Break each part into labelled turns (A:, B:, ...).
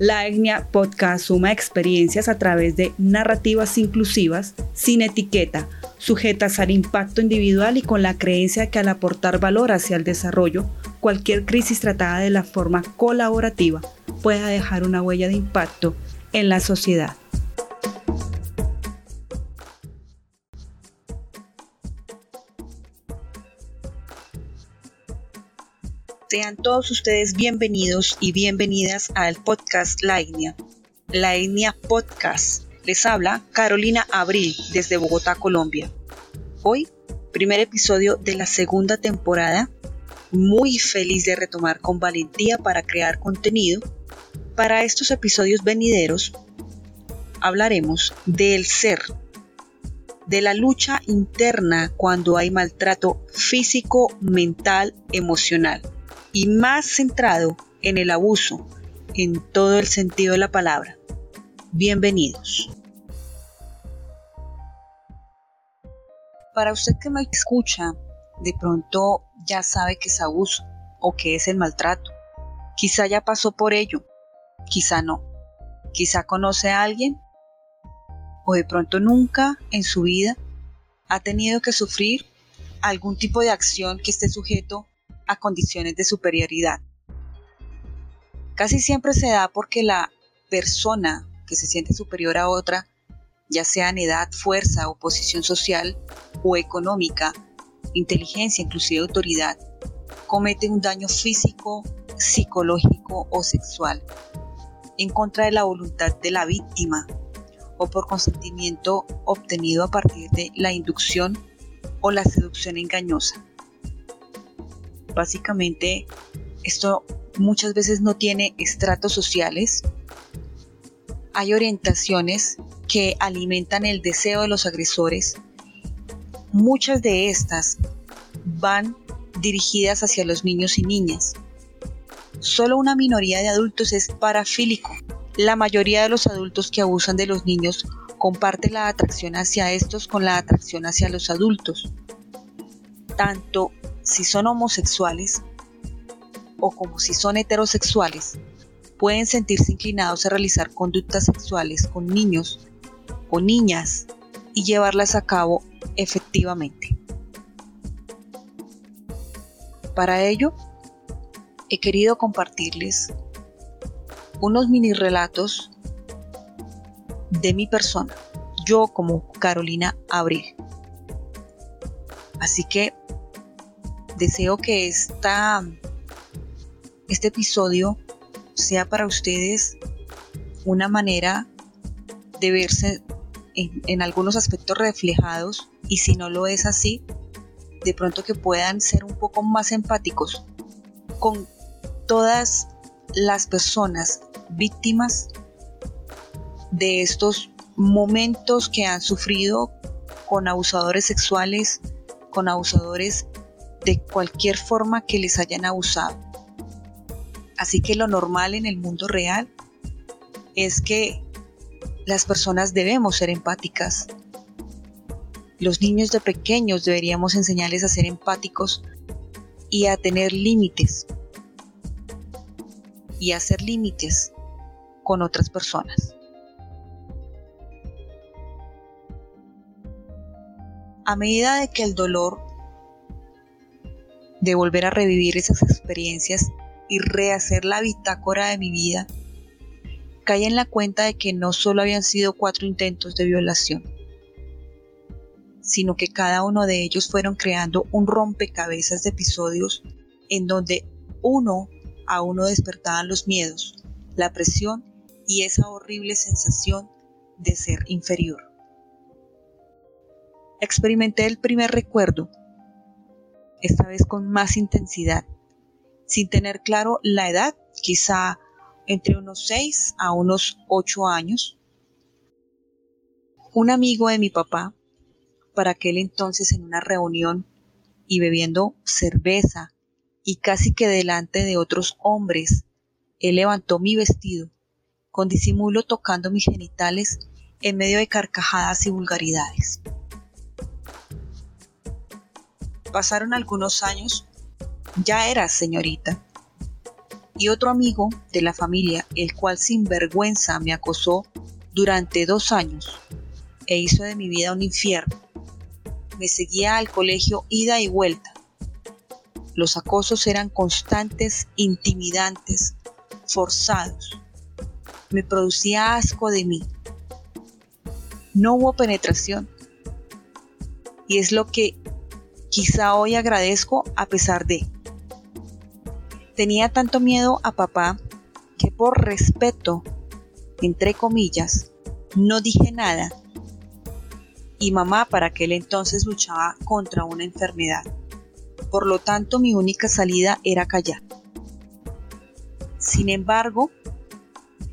A: La Etnia Podcast suma experiencias a través de narrativas inclusivas, sin etiqueta, sujetas al impacto individual y con la creencia que al aportar valor hacia el desarrollo, cualquier crisis tratada de la forma colaborativa pueda dejar una huella de impacto en la sociedad. Sean todos ustedes bienvenidos y bienvenidas al podcast La Etnia. La Etnia Podcast. Les habla Carolina Abril desde Bogotá, Colombia. Hoy, primer episodio de la segunda temporada. Muy feliz de retomar con valentía para crear contenido. Para estos episodios venideros hablaremos del ser, de la lucha interna cuando hay maltrato físico, mental, emocional y más centrado en el abuso, en todo el sentido de la palabra. Bienvenidos. Para usted que me escucha, de pronto ya sabe que es abuso o que es el maltrato. Quizá ya pasó por ello, quizá no. Quizá conoce a alguien o de pronto nunca en su vida ha tenido que sufrir algún tipo de acción que esté sujeto a condiciones de superioridad. Casi siempre se da porque la persona que se siente superior a otra, ya sea en edad, fuerza o posición social o económica, inteligencia, inclusive autoridad, comete un daño físico, psicológico o sexual en contra de la voluntad de la víctima o por consentimiento obtenido a partir de la inducción o la seducción engañosa. Básicamente, esto muchas veces no tiene estratos sociales. Hay orientaciones que alimentan el deseo de los agresores. Muchas de estas van dirigidas hacia los niños y niñas. Solo una minoría de adultos es parafílico. La mayoría de los adultos que abusan de los niños comparte la atracción hacia estos con la atracción hacia los adultos. Tanto si son homosexuales o como si son heterosexuales, pueden sentirse inclinados a realizar conductas sexuales con niños o niñas y llevarlas a cabo efectivamente. Para ello, he querido compartirles unos mini relatos de mi persona, yo como Carolina Abril. Así que deseo que esta, este episodio sea para ustedes una manera de verse en, en, algunos aspectos reflejados y si no lo es así, de pronto que puedan ser un poco más empáticos con todas las personas víctimas de estos momentos que han sufrido con abusadores sexuales, con abusadores de cualquier forma que les hayan abusado. Así que lo normal en el mundo real es que las personas debemos ser empáticas. Los niños de pequeños deberíamos enseñarles a ser empáticos y a tener límites. Y a hacer límites con otras personas. A medida de que el dolor de volver a revivir esas experiencias y rehacer la bitácora de mi vida, caí en la cuenta de que no solo habían sido cuatro intentos de violación, sino que cada uno de ellos fueron creando un rompecabezas de episodios en donde uno a uno despertaban los miedos, la presión y esa horrible sensación de ser inferior. Experimenté el primer recuerdo esta vez con más intensidad, sin tener claro la edad, quizá entre unos 6 a unos 8 años. Un amigo de mi papá, para aquel entonces en una reunión y bebiendo cerveza y casi que delante de otros hombres, él levantó mi vestido, con disimulo tocando mis genitales en medio de carcajadas y vulgaridades. Pasaron algunos años, ya era señorita, y otro amigo de la familia, el cual sin vergüenza me acosó durante dos años e hizo de mi vida un infierno. Me seguía al colegio ida y vuelta. Los acosos eran constantes, intimidantes, forzados. Me producía asco de mí. No hubo penetración. Y es lo que quizá hoy agradezco a pesar de. Tenía tanto miedo a papá que por respeto, entre comillas, no dije nada. Y mamá para aquel entonces luchaba contra una enfermedad. Por lo tanto, mi única salida era callar. Sin embargo,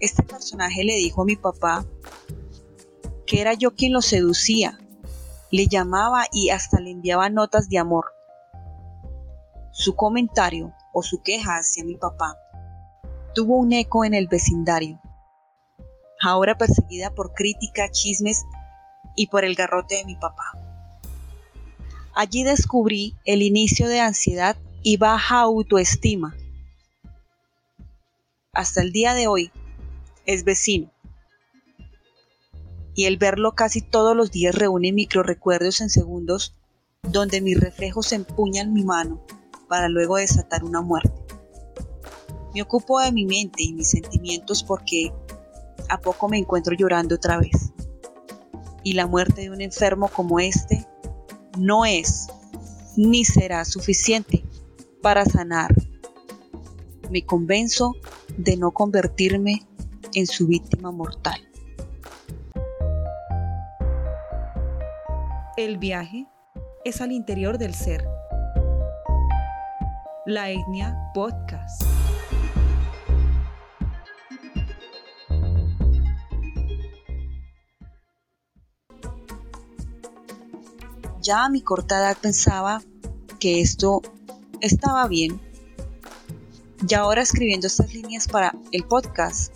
A: este personaje le dijo a mi papá que era yo quien lo seducía, le llamaba y hasta le enviaba notas de amor. Su comentario o su queja hacia mi papá tuvo un eco en el vecindario. Ahora perseguida por crítica, chismes y por el garrote de mi papá. Allí descubrí el inicio de ansiedad y baja autoestima. Hasta el día de hoy es vecino. Y el verlo casi todos los días reúne micro recuerdos en segundos donde mis reflejos empuñan mi mano para luego desatar una muerte. Me ocupo de mi mente y mis sentimientos porque a poco me encuentro llorando otra vez. Y la muerte de un enfermo como este no es ni será suficiente para sanar. Me convenzo de no convertirme en su víctima mortal.
B: El viaje es al interior del ser la Etnia Podcast.
A: Ya a mi corta edad pensaba que esto estaba bien. Y ahora escribiendo estas líneas para el podcast,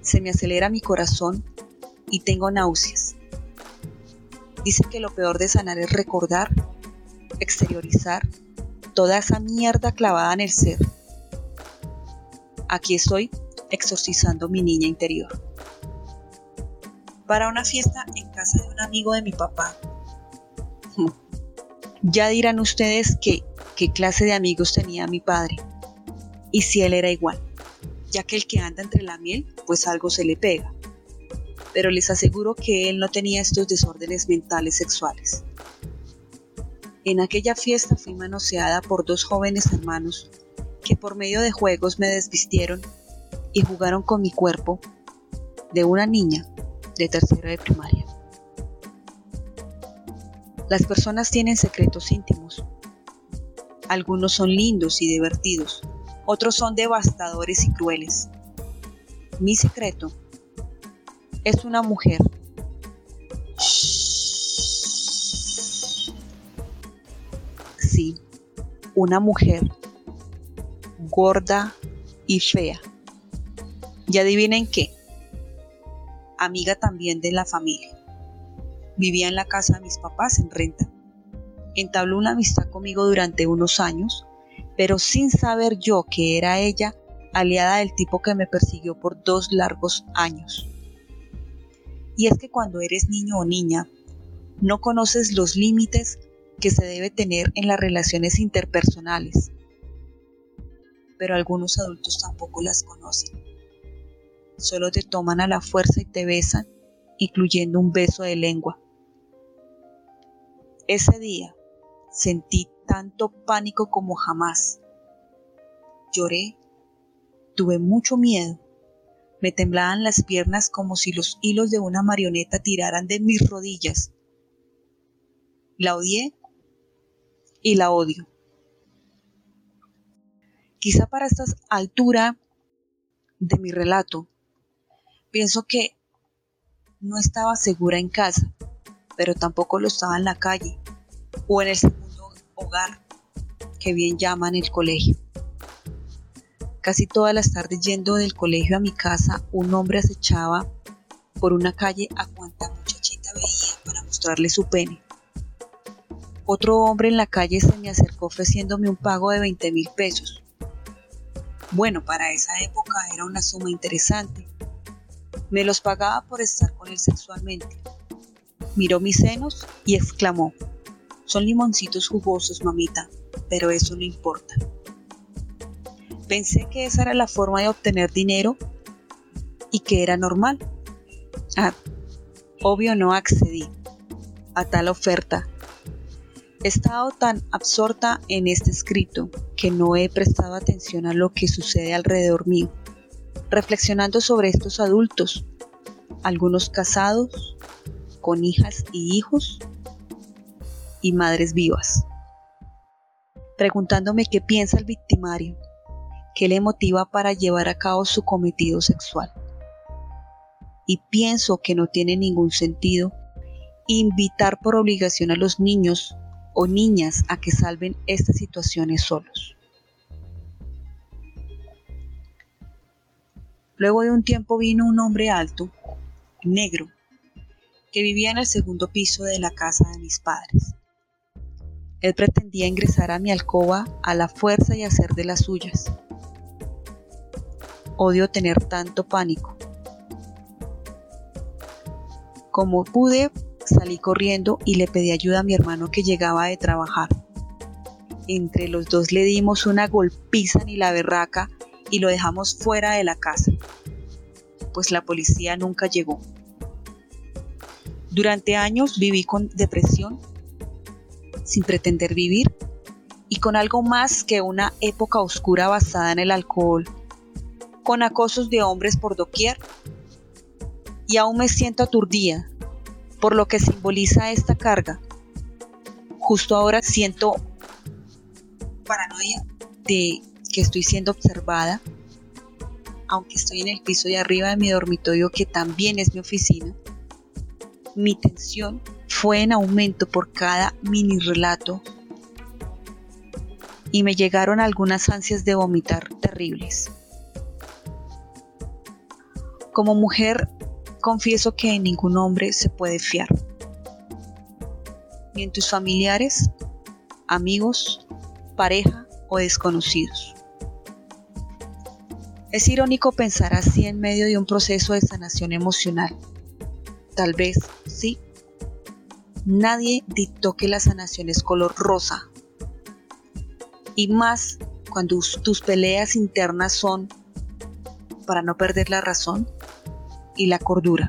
A: se me acelera mi corazón y tengo náuseas. Dice que lo peor de sanar es recordar, exteriorizar toda esa mierda clavada en el ser. Aquí estoy exorcizando mi niña interior. Para una fiesta en casa de un amigo de mi papá. Ya dirán ustedes que, qué clase de amigos tenía mi padre. Y si él era igual, ya que el que anda entre la miel, pues algo se le pega. Pero les aseguro que él no tenía estos desórdenes mentales sexuales. En aquella fiesta fui manoseada por dos jóvenes hermanos que por medio de juegos me desvistieron y jugaron con mi cuerpo de una niña de tercera de primaria. Las personas tienen secretos íntimos. Algunos son lindos y divertidos, otros son devastadores y crueles. Mi secreto es una mujer una mujer gorda y fea. Y adivinen qué, amiga también de la familia. Vivía en la casa de mis papás en renta. Entabló una amistad conmigo durante unos años, pero sin saber yo que era ella aliada del tipo que me persiguió por dos largos años. Y es que cuando eres niño o niña, no conoces los límites que se debe tener en las relaciones interpersonales. Pero algunos adultos tampoco las conocen. Solo te toman a la fuerza y te besan, incluyendo un beso de lengua. Ese día sentí tanto pánico como jamás. Lloré, tuve mucho miedo, me temblaban las piernas como si los hilos de una marioneta tiraran de mis rodillas. La odié y la odio. Quizá para esta altura de mi relato, pienso que no estaba segura en casa, pero tampoco lo estaba en la calle o en el segundo hogar que bien llaman el colegio. Casi todas las tardes yendo del colegio a mi casa, un hombre acechaba por una calle a cuanta muchachita veía para mostrarle su pene. Otro hombre en la calle se me acercó ofreciéndome un pago de 20 mil pesos. Bueno, para esa época era una suma interesante. Me los pagaba por estar con él sexualmente. Miró mis senos y exclamó, son limoncitos jugosos, mamita, pero eso no importa. Pensé que esa era la forma de obtener dinero y que era normal. Ah, obvio no accedí a tal oferta. He estado tan absorta en este escrito que no he prestado atención a lo que sucede alrededor mío, reflexionando sobre estos adultos, algunos casados, con hijas y hijos, y madres vivas, preguntándome qué piensa el victimario, qué le motiva para llevar a cabo su cometido sexual. Y pienso que no tiene ningún sentido invitar por obligación a los niños o niñas a que salven estas situaciones solos. Luego de un tiempo vino un hombre alto, negro, que vivía en el segundo piso de la casa de mis padres. Él pretendía ingresar a mi alcoba a la fuerza y hacer de las suyas. Odio tener tanto pánico. Como pude, Salí corriendo y le pedí ayuda a mi hermano que llegaba de trabajar. Entre los dos le dimos una golpiza ni la berraca y lo dejamos fuera de la casa, pues la policía nunca llegó. Durante años viví con depresión, sin pretender vivir, y con algo más que una época oscura basada en el alcohol, con acosos de hombres por doquier, y aún me siento aturdida por lo que simboliza esta carga. Justo ahora siento paranoia de que estoy siendo observada, aunque estoy en el piso de arriba de mi dormitorio que también es mi oficina. Mi tensión fue en aumento por cada mini relato y me llegaron algunas ansias de vomitar terribles. Como mujer confieso que en ningún hombre se puede fiar. Ni en tus familiares, amigos, pareja o desconocidos. Es irónico pensar así en medio de un proceso de sanación emocional. Tal vez, sí. Nadie dictó que la sanación es color rosa. Y más cuando tus peleas internas son para no perder la razón y la cordura.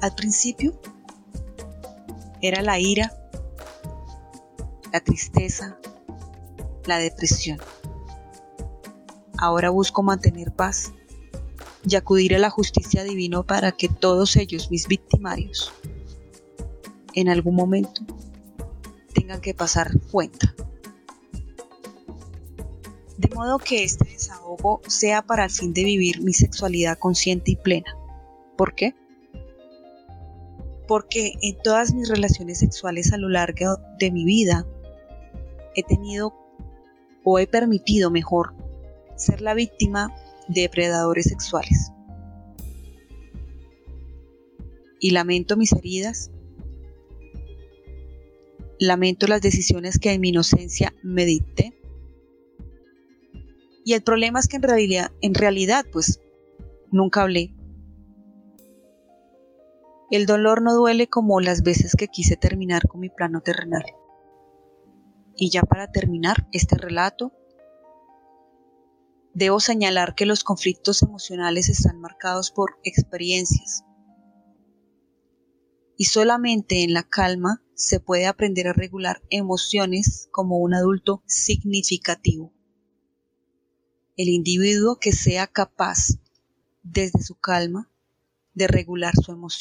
A: Al principio era la ira, la tristeza, la depresión. Ahora busco mantener paz y acudir a la justicia divina para que todos ellos, mis victimarios, en algún momento tengan que pasar cuenta de modo que este desahogo sea para el fin de vivir mi sexualidad consciente y plena. ¿Por qué? Porque en todas mis relaciones sexuales a lo largo de mi vida he tenido o he permitido mejor ser la víctima de depredadores sexuales. Y lamento mis heridas, lamento las decisiones que en mi inocencia me dicté y el problema es que en realidad, en realidad, pues, nunca hablé. El dolor no duele como las veces que quise terminar con mi plano terrenal. Y ya para terminar este relato, debo señalar que los conflictos emocionales están marcados por experiencias. Y solamente en la calma se puede aprender a regular emociones como un adulto significativo el individuo que sea capaz, desde su calma, de regular su emoción.